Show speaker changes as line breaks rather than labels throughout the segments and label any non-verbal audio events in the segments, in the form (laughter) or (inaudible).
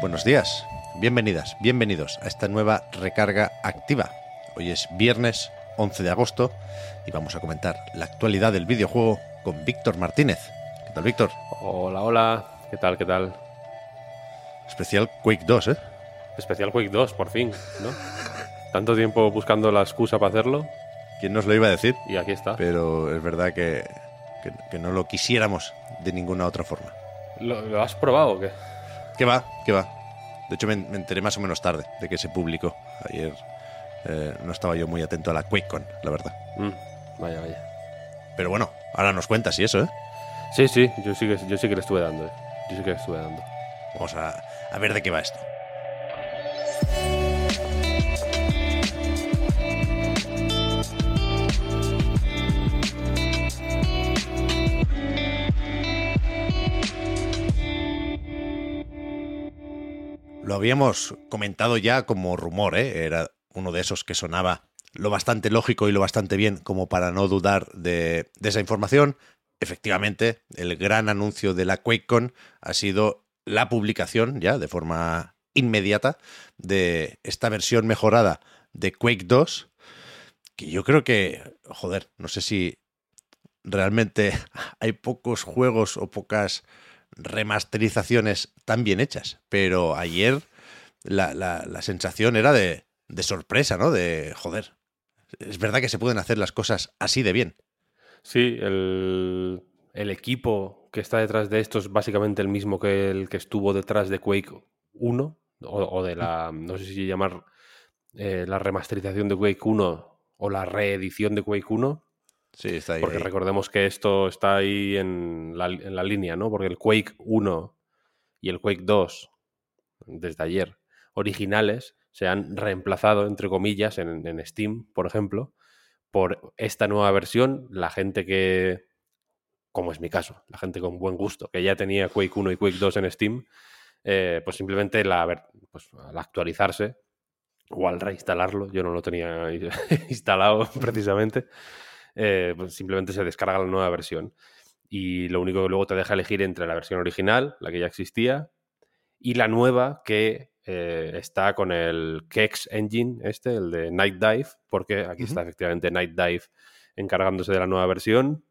Buenos días, bienvenidas, bienvenidos a esta nueva recarga activa. Hoy es viernes 11 de agosto y vamos a comentar la actualidad del videojuego con Víctor Martínez. ¿Qué tal, Víctor?
Hola, hola. ¿Qué tal, qué tal?
Especial Quake 2, ¿eh?
Especial Quake 2, por fin, ¿no? Tanto tiempo buscando la excusa para hacerlo
¿Quién nos lo iba a decir?
y aquí está.
Pero es verdad que, que- que no lo quisiéramos de ninguna otra forma.
¿Lo, lo has probado o qué?
¿Qué va? ¿Qué va? De hecho, me, me enteré más o menos tarde de que se publicó. Ayer eh, no estaba yo muy atento a la QuakeCon, la verdad.
Mm, vaya, vaya.
Pero bueno, ahora nos cuentas y eso, ¿eh?
Sí, sí, yo sí que, yo sí que le estuve dando, ¿eh? Yo sí que le estuve dando.
Vamos a, a ver de qué va esto. Habíamos comentado ya como rumor, ¿eh? Era uno de esos que sonaba lo bastante lógico y lo bastante bien como para no dudar de, de esa información. Efectivamente, el gran anuncio de la QuakeCon ha sido la publicación ya de forma inmediata de esta versión mejorada de Quake 2, que yo creo que, joder, no sé si realmente (laughs) hay pocos juegos o pocas remasterizaciones tan bien hechas, pero ayer la, la- la sensación era de, de sorpresa, ¿no? De, joder, es verdad que se pueden hacer las cosas así de bien.
Sí, el, el equipo que está detrás de esto es básicamente el mismo que el que estuvo detrás de Quake 1, o, de la, no sé si llamar eh, la remasterización de Quake 1 o la reedición de Quake 1,
Sí, está ahí.
Porque
ahí.
recordemos que esto está ahí en la, en la línea, ¿no? Porque el Quake 1 y el Quake 2, desde ayer, originales, se han reemplazado, entre comillas, en, en Steam, por ejemplo, por esta nueva versión. La gente que, como es mi caso, la gente con buen gusto, que ya tenía Quake 1 y Quake 2 en Steam, eh, pues simplemente la, pues, al actualizarse o al reinstalarlo, yo no lo tenía (laughs) instalado precisamente, eh, pues simplemente se descarga la nueva versión. Y lo único que luego te deja elegir entre la versión original, la que ya existía, y la nueva que eh, está con el Kex Engine, este, el de Night Dive, porque aquí está efectivamente Night Dive encargándose de la nueva versión.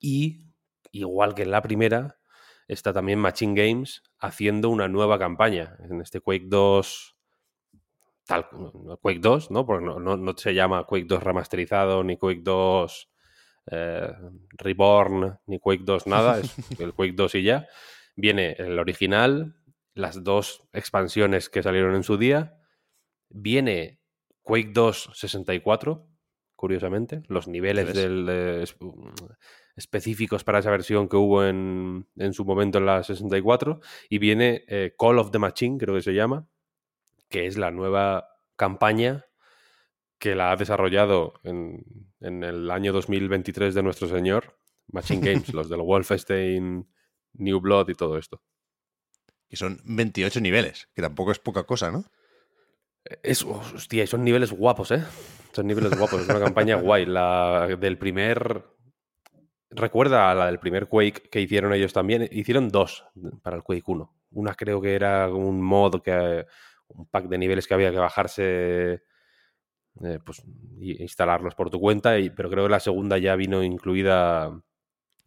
Y, igual que en la primera, está también Machine Games haciendo una nueva campaña en este Quake 2 tal Quake 2, ¿no? Porque no, no- no se llama Quake 2 remasterizado, ni Quake 2 eh, Reborn, ni Quake 2 nada, es (laughs) el Quake 2 y ya. Viene el original, las dos expansiones que salieron en su día. Viene Quake 2 64, curiosamente, los niveles del, eh, es- específicos para esa versión que hubo en, en su momento en la 64. Y viene eh, Call of the Machine, creo que se llama, que es la nueva campaña que la ha desarrollado en, en el año 2023 de nuestro señor, Machine (laughs) Games, los del Wolfenstein, New Blood y todo esto.
Y son 28 niveles, que tampoco es poca cosa, ¿no?
Es, hostia, son niveles guapos, ¿eh? Son niveles guapos, es una campaña guay. La del primer... Recuerda a la del primer Quake que hicieron ellos también. Hicieron dos para el Quake 1. Una creo que era un mod, que un pack de niveles que había que bajarse, eh, pues instalarlos por tu cuenta. Y, pero creo que la segunda ya vino incluida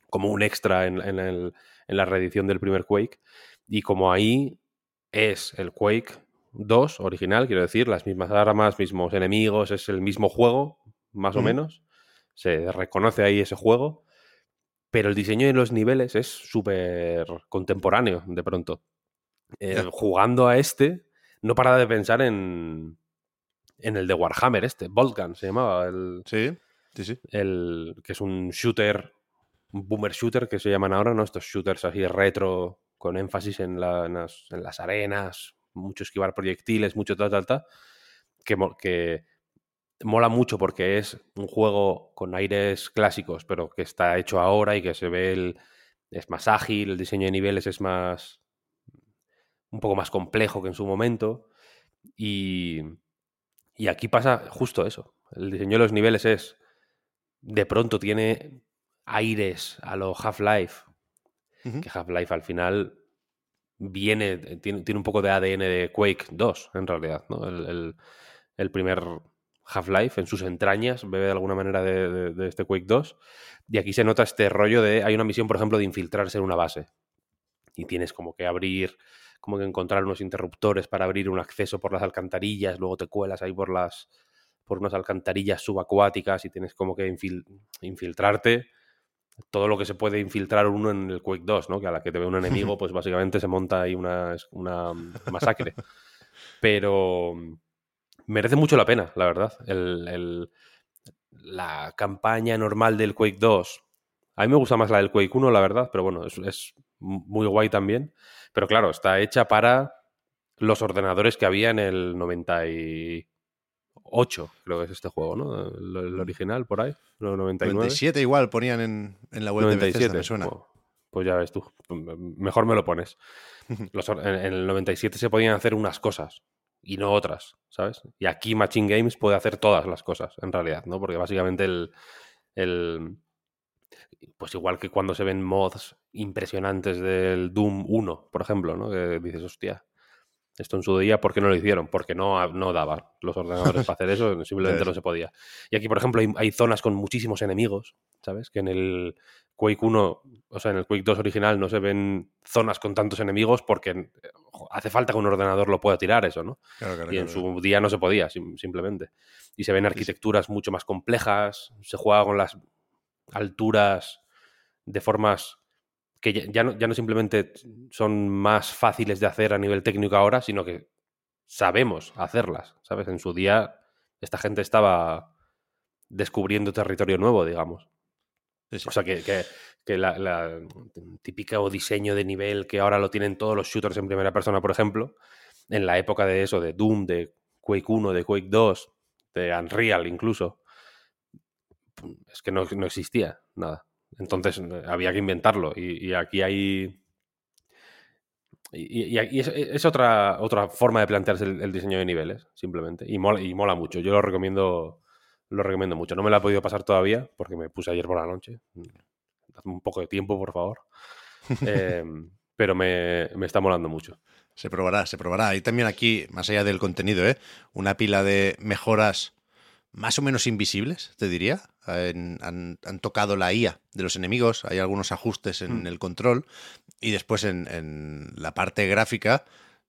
como un extra en, en el- en la reedición del primer Quake. Y como ahí es el Quake 2 original, quiero decir, las mismas armas, mismos enemigos, es el mismo juego, más o menos. Se reconoce ahí ese juego. Pero el diseño de los niveles es súper contemporáneo, de pronto. Eh. Jugando a este, no paraba de pensar en, en el de Warhammer, este, Boltgun se llamaba, el,
Sí, sí, sí.
el, que es un shooter boomer shooter que se llaman ahora, ¿no? Estos shooters así retro, con énfasis en, las, arenas, mucho esquivar proyectiles, mucho tal, tal, tal, que, que mola mucho porque es un juego con aires clásicos, pero que está hecho ahora y que se ve el, es más ágil, el diseño de niveles es más un poco más complejo que en su momento y, y aquí pasa justo eso. El diseño de los niveles es de pronto tiene aires a lo Half-Life, que Half-Life al final viene, tiene, tiene, un poco de ADN de Quake 2, en realidad, ¿no? el, el primer Half-Life en sus entrañas, bebe de alguna manera de, este Quake 2. Y aquí se nota este rollo de. Hay una misión, por ejemplo, de infiltrarse en una base. Y tienes como que abrir, como que encontrar unos interruptores para abrir un acceso por las alcantarillas, luego te cuelas ahí por las por unas alcantarillas subacuáticas y tienes como que infiltrarte todo lo que se puede infiltrar uno en el Quake 2, ¿no? Que a la que te ve un enemigo, pues (laughs) básicamente se monta ahí una, una masacre. Pero merece mucho la pena, la verdad. El, la campaña normal del Quake 2. A mí me gusta más la del Quake 1, la verdad, pero bueno, es, muy guay también. Pero claro, está hecha para los ordenadores que había en el 98, creo que es este juego, ¿no? El, original, por ahí, el 99.
97 igual ponían en, la web 97, de me suena.
pues ya ves tú, mejor me lo pones. (laughs) en el 97 se podían hacer unas cosas y no otras, ¿sabes? Y aquí Machine Games puede hacer todas las cosas, en realidad, ¿no? Porque básicamente el, el pues igual que cuando se ven mods impresionantes del Doom 1, por ejemplo, ¿no? Que dices, hostia, esto en su día, ¿por qué no lo hicieron? Porque no, no daba los ordenadores para hacer eso, (laughs) simplemente no se podía. Y aquí, por ejemplo, hay, hay, zonas con muchísimos enemigos, ¿sabes? Que en el Quake 1, o sea, en el Quake 2 original no se ven zonas con tantos enemigos porque hace falta que un ordenador lo pueda tirar eso, ¿no? y en su día no se podía, simplemente. Y se ven arquitecturas mucho más complejas, se juega con las alturas de formas que ya no, ya no simplemente son más fáciles de hacer a nivel técnico ahora, sino que sabemos hacerlas, ¿sabes? En su día esta gente estaba descubriendo territorio nuevo, digamos. O sea, que, que, la, la, típico diseño de nivel que ahora lo tienen todos los shooters en primera persona, por ejemplo, en la época de eso, de Doom, de Quake 1, de Quake 2, de Unreal incluso, es que no, no existía nada. Entonces eh, había que inventarlo. Y, aquí hay. Y, y, es, otra, otra forma de plantearse el, diseño de niveles, simplemente. Y mola, y mola mucho. Yo lo recomiendo lo recomiendo mucho. No me la he podido pasar todavía porque me puse ayer por la noche. Dame un poco de tiempo, por favor. (laughs) Em, pero me, me, está molando mucho.
Se probará, se probará. Y también aquí, más allá del contenido, ¿eh? una pila de mejoras más o menos invisibles, te diría. Han, tocado la IA de los enemigos, hay algunos ajustes en mm. el control y después en, en la parte gráfica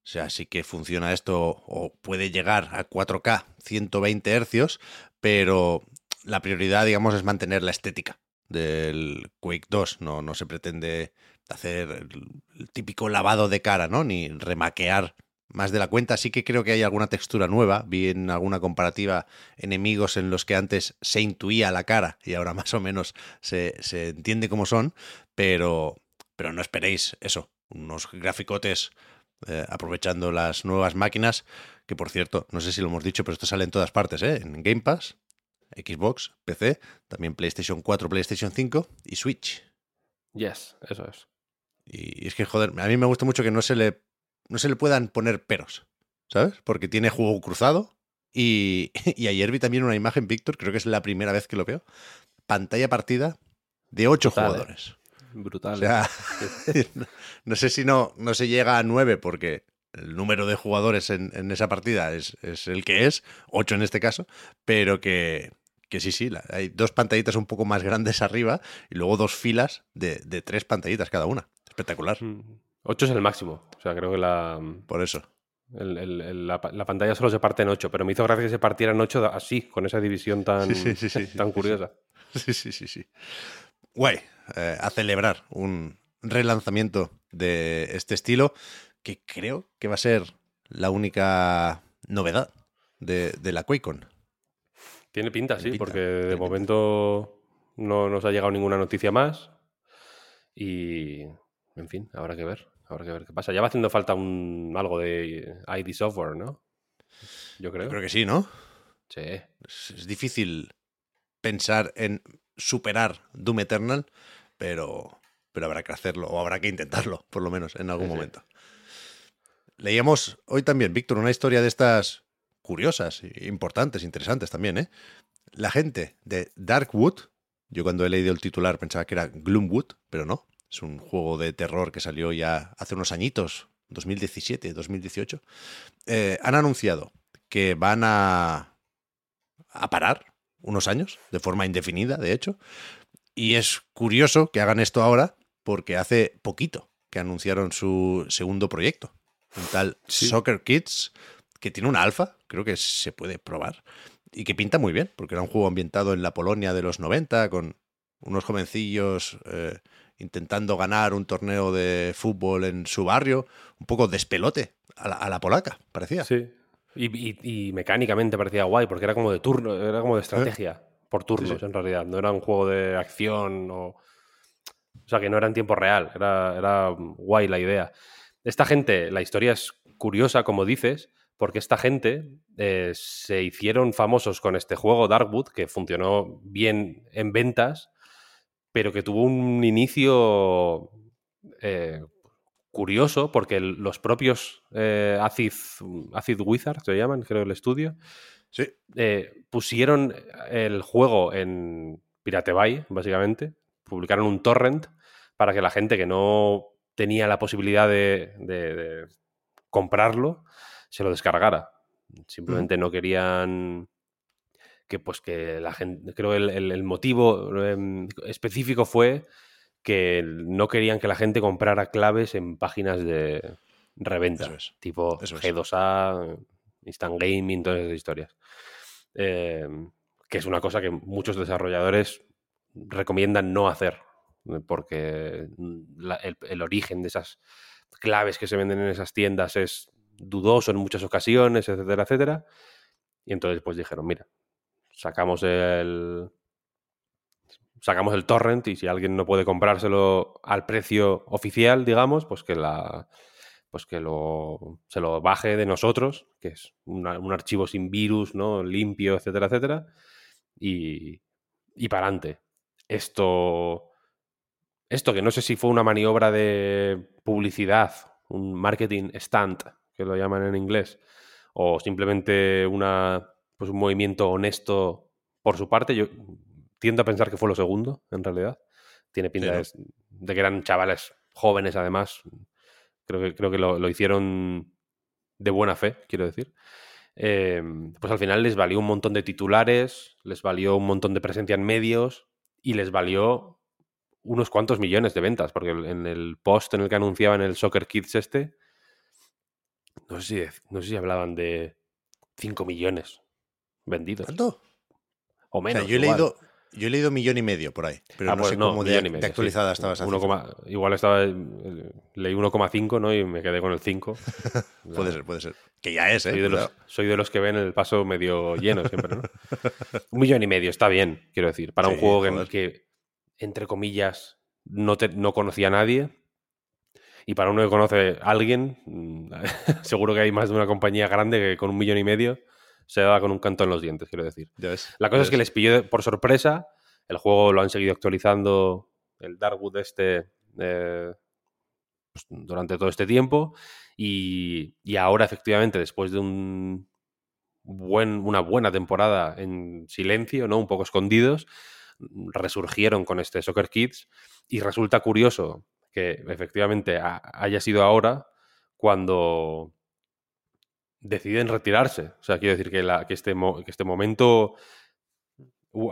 o sea, sí que funciona esto o puede llegar a 4K 120 hercios, pero la prioridad, digamos, es mantener la estética del Quake 2. No, no se pretende hacer el, típico lavado de cara, ¿no? Ni remaquear más de la cuenta. Sí que creo que hay alguna textura nueva. Vi en alguna comparativa enemigos en los que antes se intuía la cara y ahora (laughs) más o menos se, se entiende cómo son, pero, pero no esperéis eso. Unos graficotes eh, aprovechando las nuevas máquinas, que por cierto, no sé si lo hemos dicho, pero esto sale en todas partes, ¿eh? en Game Pass, Xbox, PC, también PlayStation 4, PlayStation 5 y Switch.
Yes, eso es.
Y es que, joder, a mí me gusta mucho que no se le, no se le puedan poner peros, ¿sabes? Porque tiene juego cruzado. Y, (laughs) y ayer vi también una imagen, Víctor, creo que es la primera vez que lo veo. Pantalla partida de 8 ¿eh? jugadores.
Brutal. (laughs)
no, sé si no, no se llega a nueve porque el número de jugadores en, esa partida es, el que es, ocho en este caso, pero que, que sí, sí, hay dos pantallitas un poco más grandes arriba y luego dos filas de, tres pantallitas cada una. Espectacular. Mm.
Ocho es el máximo. O sea, creo que la.
Por eso.
la, pantalla solo se parte en ocho, pero me hizo gracia que se partiera en ocho así, con esa división tan, (laughs) tan curiosa.
Sí, sí, sí, sí. Guay. Eh, a celebrar un relanzamiento de este estilo que creo que va a ser la única novedad de, la QuakeCon.
Tiene pinta, sí, porque de momento no nos ha llegado ninguna noticia más. Y, en fin, habrá que ver. Habrá que ver qué pasa. Ya va haciendo falta un algo de ID software, ¿no? Yo creo.
Yo creo que sí, ¿no?
Sí.
Es, es difícil pensar en superar Doom Eternal, pero, pero habrá que hacerlo, o habrá que intentarlo, por lo menos, en algún
Sí, sí.
momento. Leíamos hoy también, Víctor, una historia de estas curiosas, importantes, interesantes también, ¿eh? La gente de Darkwood, yo cuando he leído el titular pensaba que era Gloomwood, pero no, es un juego de terror que salió ya hace unos añitos, 2017, 2018, eh, han anunciado que van a, a parar unos años, de forma indefinida, de hecho, y es curioso que hagan esto ahora porque hace poquito que anunciaron su segundo proyecto, un tal
Sí.
Soccer Kids, que tiene una alfa, creo que se puede probar, y que pinta muy bien, porque era un juego ambientado en la Polonia de los 90, con unos jovencillos eh, intentando ganar un torneo de fútbol en su barrio, un poco despelote a la, a la polaca, parecía.
Sí. Y, y- y mecánicamente parecía guay, porque era como de turno, era como de estrategia, por turnos
Sí, sí.
en realidad. No era un juego de acción o. O sea, que no era en tiempo real. Era, era guay la idea. Esta gente, la historia es curiosa, como dices, porque esta gente eh, se hicieron famosos con este juego Darkwood, que funcionó bien en ventas, pero que tuvo un inicio eh, curioso, porque los propios eh, Acid, Acid Wizards, se llaman, creo, el estudio,
Sí,
eh, pusieron el juego en Pirate Bay, básicamente. Publicaron un torrent para que la gente que no tenía la posibilidad de, de- de comprarlo se lo descargara. Simplemente no querían que, pues, que la gente. Creo el, el- el motivo em, específico fue que no querían que la gente comprara claves en páginas de reventa,
Eso es,
tipo
eso es.
G2A, Instant Gaming, todas esas historias. Eh, que es una cosa que muchos desarrolladores recomiendan no hacer, eh, porque la- el, el origen de esas claves que se venden en esas tiendas es dudoso en muchas ocasiones, etcétera, etcétera. Y entonces pues dijeron, mira, sacamos el sacamos el torrent y si alguien no puede comprárselo al precio oficial, digamos, pues que la pues que lo, se lo baje de nosotros, que es un archivo sin virus, ¿no? limpio, etcétera, etcétera, y, y para adelante. Esto, esto que no sé si fue una maniobra de publicidad, un marketing stunt, que lo llaman en inglés, o simplemente una, pues un movimiento honesto por su parte, yo tiendo a pensar que fue lo segundo, en realidad. Tiene pinta
¿no?
de, de que eran chavales jóvenes, además. Creo que, creo que lo, lo hicieron de buena fe, quiero decir. Eh, pues al final les valió un montón de titulares, les valió un montón de presencia en medios y les valió unos cuantos millones de ventas, porque en el post en el que anunciaban el Soccer Kids este, no sé si, no sé si hablaban de 5 millones vendidos.
¿Tanto?
O
O
menos.
sea, yo he
igual.
leído, yo he leído millón y medio por ahí, pero
Ah,
no
pues
sé cómo de,
millón y
de
medio, sí.
actualizada estabas
Uno coma- igual estaba. eh, Leí 1,5, ¿no? Y me quedé con el 5. (laughs)
Puede ser, puede ser. Que ya es, ¿eh?
Soy de, los,
Cuidado.
soy de los que ven el paso medio lleno siempre, ¿no? (laughs) un millón y medio, está bien, quiero decir. Para un
Sí,
juego que,
joder.
que, entre comillas, no, te- no conocía a nadie. Y para uno que conoce a alguien, mm, (laughs) seguro que hay más de una compañía grande que con un millón y medio se da con un canto en los dientes, quiero decir.
Ya ves,
La cosa
ya
es que les pilló por sorpresa. El juego lo han seguido actualizando el Darkwood este eh, pues, durante todo este tiempo. Y, y ahora, efectivamente, después de un buen, una buena temporada en silencio, ¿no? Un poco escondidos, resurgieron con este Soccer Kids. Y resulta curioso que efectivamente ha- haya sido ahora cuando deciden retirarse. O sea, quiero decir que, la- que este, que este momento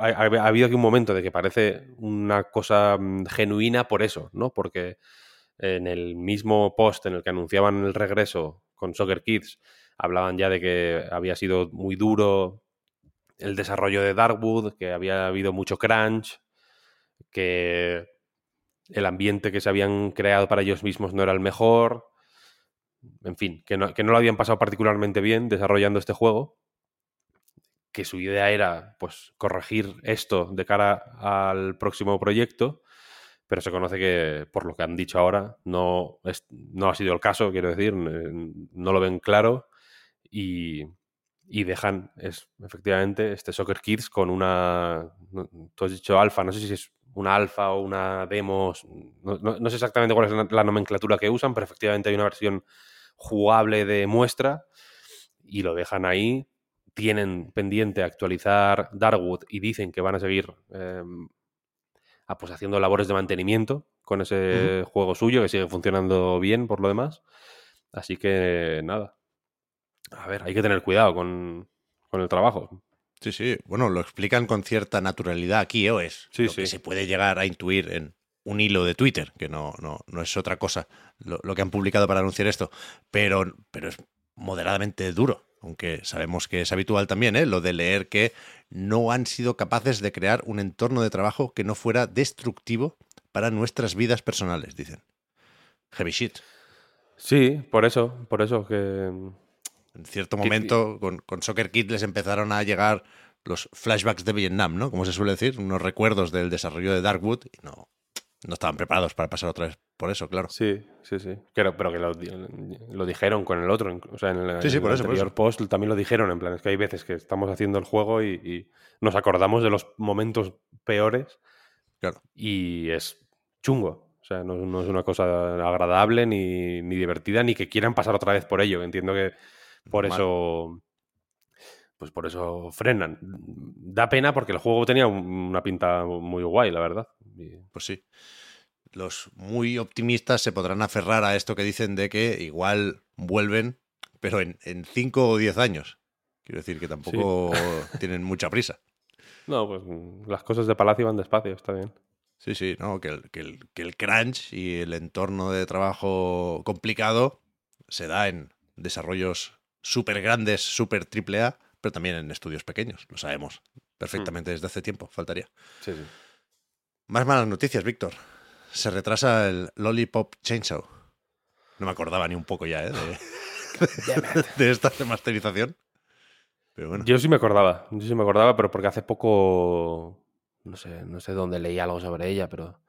ha- ha habido aquí un momento de que parece una cosa mm, genuina por eso, ¿no? Porque en el mismo post en el que anunciaban el regreso con Soccer Kids, hablaban ya de que había sido muy duro el desarrollo de Darkwood, que había habido mucho crunch, que el ambiente que se habían creado para ellos mismos no era el mejor. En fin, que no, que no lo habían pasado particularmente bien desarrollando este juego. Que su idea era, pues, corregir esto de cara al próximo proyecto. pero se conoce que, por lo que han dicho ahora, no, no ha sido el caso, quiero decir, no lo ven claro y, y dejan, es, efectivamente, este Soccer Kids con una, tú has dicho alfa, no sé si es una alfa o una demo, no, sé exactamente cuál es la nomenclatura que usan, pero efectivamente hay una versión jugable de muestra y lo dejan ahí. Tienen pendiente actualizar Darkwood y dicen que van a seguir eh, pues haciendo labores de mantenimiento con ese juego suyo que sigue funcionando bien por lo demás. Así que nada. A ver, hay que tener cuidado con, con el trabajo.
Sí, sí. Bueno, lo explican con cierta naturalidad aquí, ¿o es?
Sí,
lo
sí.
que se puede llegar a intuir en un hilo de Twitter, que no, no, no es otra cosa lo, que han publicado para anunciar esto, pero, pero es moderadamente duro, aunque sabemos que es habitual también, ¿eh? lo de leer que no han sido capaces de crear un entorno de trabajo que no fuera destructivo para nuestras vidas personales, dicen. Heavy shit.
Sí, por eso, por eso que
en cierto momento con, con, Soccer Kid les empezaron a llegar los flashbacks de Vietnam, ¿no? Como se suele decir, unos recuerdos del desarrollo de Darkwood y no, no estaban preparados para pasar otra vez por eso, claro.
Sí, sí, sí. Pero, pero que lo, lo, dijeron con el otro. O sea, en el,
sí, sí, por eso,
anterior post también lo dijeron. En plan, es que hay veces que estamos haciendo el juego y, y nos acordamos de los momentos peores.
Claro.
Y es chungo. O sea, no, no es una cosa agradable ni, ni, divertida, ni que quieran pasar otra vez por ello. Entiendo que por eso. Pues por eso frenan. Da pena porque el juego tenía una pinta muy guay, la verdad.
Pues sí. Los muy optimistas se podrán aferrar a esto que dicen de que igual vuelven, pero en 5 o 10 años. Quiero decir que tampoco (laughs) tienen mucha prisa.
No, pues mm, las cosas de Palacio van despacio, está bien.
Sí, sí, no, que el, que el, que el crunch y el entorno de trabajo complicado se da en desarrollos súper grandes, súper triple A, pero también en estudios pequeños, lo sabemos perfectamente desde hace tiempo, faltaría.
Sí, sí.
Más malas noticias, Víctor. Se retrasa el Lollipop Chainsaw. No me acordaba ni un poco ya ¿eh? de, (laughs) de, esta remasterización. Pero bueno.
Yo sí me acordaba, yo sí me acordaba, pero porque hace poco, no sé, no sé dónde leí algo sobre ella, pero,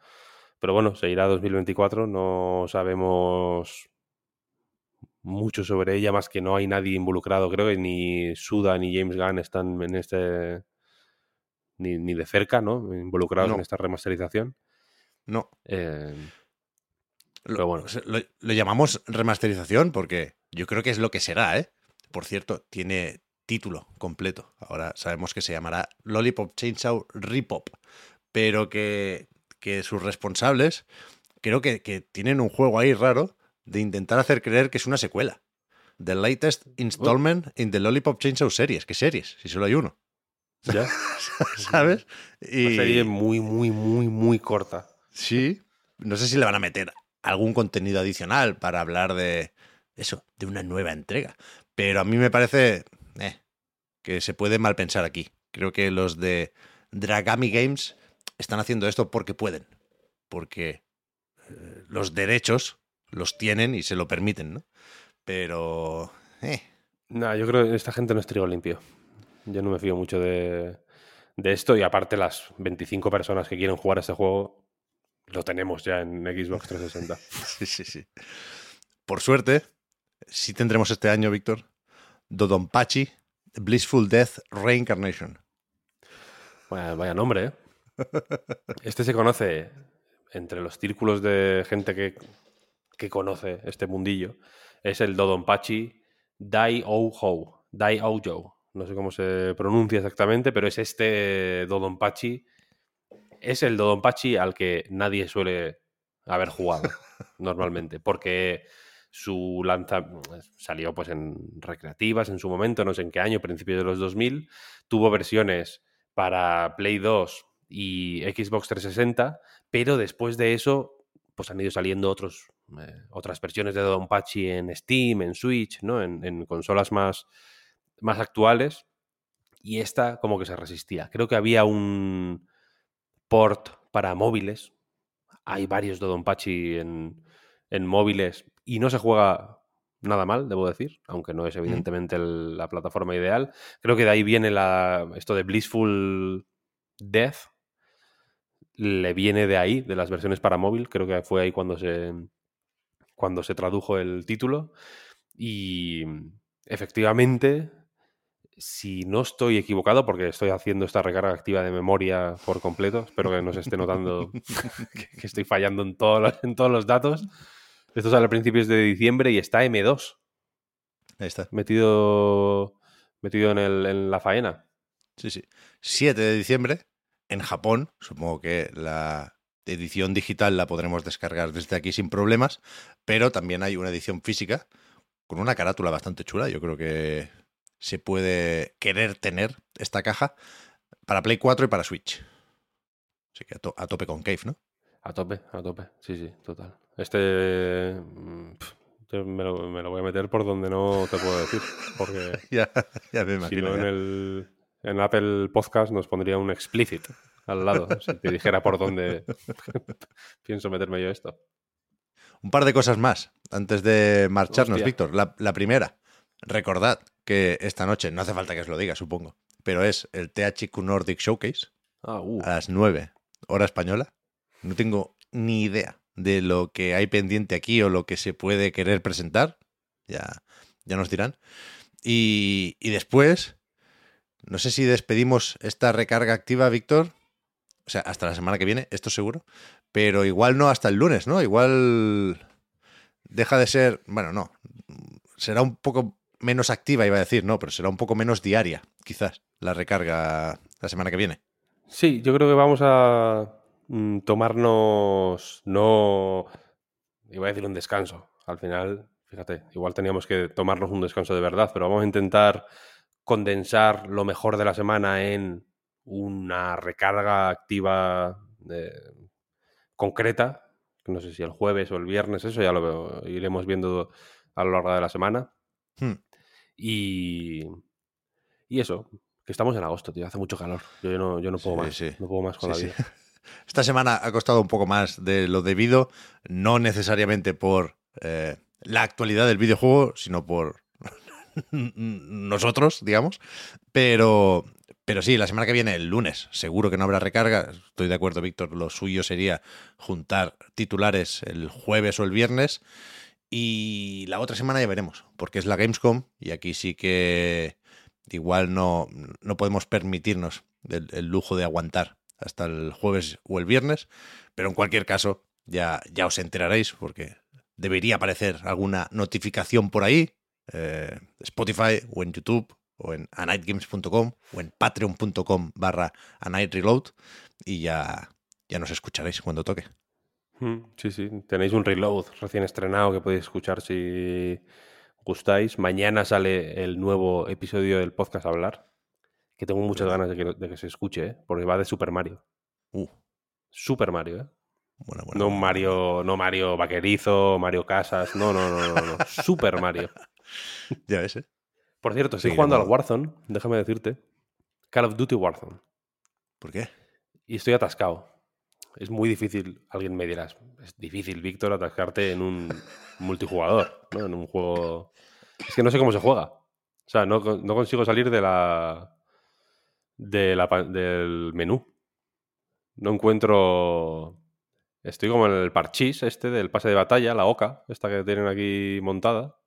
pero bueno, se irá a 2024, no sabemos mucho sobre ella, más que no hay nadie involucrado. Creo que ni Suda ni James Gunn están en este. Ni, ni de cerca, ¿no? Involucrados
No.
en esta remasterización.
No.
Eh,
Lo,
Pero bueno.
lo, lo llamamos remasterización porque yo creo que es lo que será, ¿eh? Por cierto, tiene título completo. Ahora sabemos que se llamará Lollipop Chainsaw Repop. Pero que, que sus responsables creo que, que tienen un juego ahí raro de intentar hacer creer que es una secuela. The latest installment in the Lollipop Chainsaw series. ¿Qué series? Si solo hay uno.
¿Ya? (laughs)
¿Sabes?
Una serie muy, muy, muy, muy corta.
Sí. No sé si le van a meter algún contenido adicional para hablar de eso, de una nueva entrega. Pero a mí me parece eh, que se puede mal pensar aquí. Creo que los de Dragami Games están haciendo esto porque pueden. Porque eh, los derechos los tienen y se lo permiten, ¿no? Pero... Eh,
No, yo creo que esta gente no es trigo limpio. Yo no me fío mucho de, de esto y aparte las 25 personas que quieren jugar a este juego lo tenemos ya en Xbox 360. (laughs)
sí, sí, sí. Por suerte, sí tendremos este año, Víctor, Dodonpachi, Blissful Death Reincarnation.
Vaya, vaya nombre, ¿eh? (laughs) Este se conoce entre los círculos de gente que, que conoce este mundillo. Es el Dodonpachi Dai O Ho. Dai Ojo. No sé cómo se pronuncia exactamente, pero es este Dodonpachi. Es el Dodonpachi al que nadie suele haber jugado (laughs) normalmente. Porque su lanza salió pues en recreativas en su momento, no sé en qué año, principios de los 2000. Tuvo versiones para Play 2 y Xbox 360, pero después de eso pues han ido saliendo otros, eh, otras versiones de Dodonpachi en Steam, en Switch, ¿no? en, en consolas más, más actuales. Y esta como que se resistía. Creo que había un port para móviles. Hay varios Dodonpachi en, en móviles y no se juega nada mal, debo decir, aunque no es evidentemente el, la plataforma ideal. Creo que de ahí viene la, esto de Blissful Death. le viene de ahí, de las versiones para móvil. Creo que fue ahí cuando se, cuando se tradujo el título. Y efectivamente, si no estoy equivocado, porque estoy haciendo esta recarga activa de memoria por completo, espero que no se esté notando (laughs) que, estoy fallando en todos, los, en todos los datos. Esto sale a principios de diciembre y está M2.
Ahí está.
Metido, metido en, el, en la faena.
Sí, sí. 7 de diciembre en Japón. Supongo que la edición digital la podremos descargar desde aquí sin problemas, pero también hay una edición física con una carátula bastante chula. Yo creo que se puede querer tener esta caja para Play 4 y para Switch. Así que a, tope con Cave, ¿no?
A tope, a tope. Sí, sí, total. Este mm, me, lo, voy a meter por donde no te puedo decir. Porque (laughs)
ya, ya me imagino.
Si no, en el en Apple Podcast nos pondría un explicit al lado, (laughs) si te dijera por dónde (laughs) pienso meterme yo esto.
Un par de cosas más antes de marcharnos, Víctor. La, primera, recordad que esta noche, no hace falta que os lo diga, supongo, pero es el THQ Nordic Showcase
ah, uh.
a las 9, hora española. No tengo ni idea de lo que hay pendiente aquí o lo que se puede querer presentar. Ya, ya nos dirán. Y, y después, no sé si despedimos esta recarga activa, Víctor. O sea, hasta la semana que viene, esto seguro. Pero igual no hasta el lunes, ¿no? Igual deja de ser, bueno, no. Será un poco menos activa, iba a decir, no, pero será un poco menos diaria, quizás, la recarga la semana que viene.
Sí, yo creo que vamos a mm, tomarnos, no, iba a decir un descanso. Al final, fíjate, igual teníamos que tomarnos un descanso de verdad, pero vamos a intentar condensar lo mejor de la semana en una recarga activa eh, concreta, no sé si el jueves o el viernes, eso ya lo iremos viendo a lo largo de la semana.
Hmm.
Y, y eso, que estamos en agosto, tío, hace mucho calor. Yo, no, yo no puedo más, no puedo más con la vida. (laughs)
Esta semana ha costado un poco más de lo debido, no necesariamente por eh, la actualidad del videojuego, sino por (laughs) nosotros, digamos. Pero, pero sí, la semana que viene, el lunes, seguro que no habrá recarga. Estoy de acuerdo, Víctor. Lo suyo sería juntar titulares el jueves o el viernes. Y la otra semana ya veremos, porque es la Gamescom y aquí sí que igual no, no podemos permitirnos el, lujo de aguantar hasta el jueves o el viernes. Pero en cualquier caso, ya, ya os enteraréis, porque debería aparecer alguna notificación por ahí eh, Spotify o en YouTube o en anightgames.com o en patreon.com barra anightreload y ya, ya nos escucharéis cuando toque.
Sí, sí, tenéis un reload recién estrenado que podéis escuchar si gustáis. Mañana sale el nuevo episodio del podcast Hablar, que tengo muchas ganas de que, se escuche, ¿eh? porque va de Super Mario.
Uh.
Super Mario, ¿eh? no Mario, no Mario Vaquerizo, Mario Casas, no, no, no, no, no. Super Mario. (laughs)
ya ves, ¿eh?
Por cierto, estoy jugando al Warzone, déjame decirte. Call of Duty Warzone.
¿Por qué?
Y estoy atascado. Es muy difícil, alguien me dirá, es difícil, Víctor, atascarte en un multijugador, ¿no? En un juego... Es que no sé cómo se juega. O sea, no, consigo salir de la, de la, del menú. No encuentro... Estoy como en el parchís este del pase de batalla, la OCA, esta que tienen aquí montada.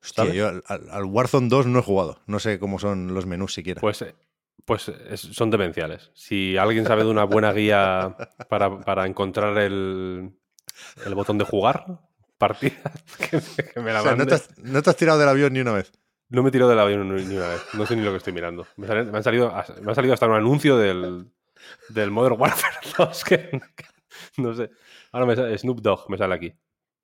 Hostia, yo al, Warzone 2 no he jugado. No sé cómo son los menús siquiera.
Pues, pues son demenciales. Si alguien sabe de una buena guía para, encontrar el, el, botón de jugar, partida, (laughs) que, me la
o no, te has, tirado del avión ni una vez.
No me he tirado del avión ni una vez. No sé ni lo que estoy mirando. Me, han salido, me ha salido hasta un anuncio del, del Modern Warfare (laughs) 2 que no sé. Ahora me Snoop Dogg me sale aquí.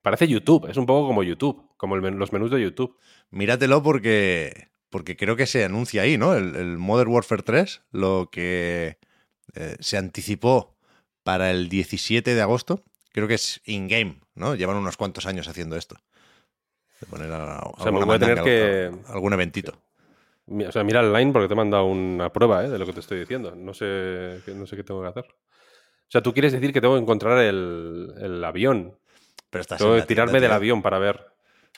Parece YouTube, es un poco como YouTube, como los menús de YouTube.
Míratelo porque, porque creo que se anuncia ahí, ¿no? El, Modern Warfare 3, lo que eh, se anticipó para el 17 de agosto, creo que es in-game, ¿no? Llevan unos cuantos años haciendo esto. De poner
o sea, me voy a tener que...
Algún eventito.
O sea, mira el line porque te he mandado una prueba ¿eh? de lo que te estoy diciendo. No sé, no sé qué tengo que hacer. O sea, tú quieres decir que tengo que encontrar el, el avión
pero estás
Tengo que tirarme del avión para ver.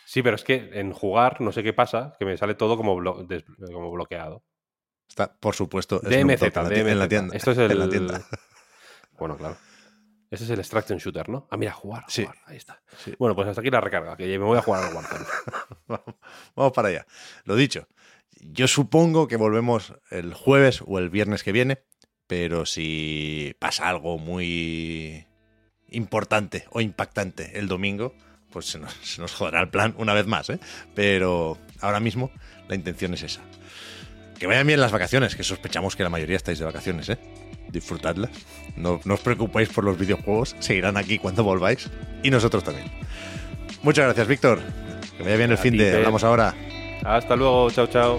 Sí, pero es que en jugar no sé qué pasa, que me sale todo como, como bloqueado.
Está, por supuesto.
DMZ, DMZ. En la tienda. Esto es (laughs) el. Bueno, claro. Ese es el extraction shooter, ¿no? Ah, mira, jugar,
Sí.
jugar. Ahí está. Bueno, pues hasta aquí la recarga, que me voy a jugar al Warzone. (laughs)
Vamos para allá. Lo dicho, yo supongo que volvemos el jueves o el viernes que viene, pero si pasa algo muy importante o impactante el domingo, pues se nos, se nos joderá el plan una vez más, ¿eh? Pero ahora mismo la intención es esa. Que vayan bien las vacaciones, que sospechamos que la mayoría estáis de vacaciones, ¿eh? Disfrutadlas. No, no os preocupéis por los videojuegos, seguirán aquí cuando volváis. Y nosotros también. Muchas gracias, Víctor. Que vaya bien el fin de. Hablamos ahora.
Hasta luego, chao, chao.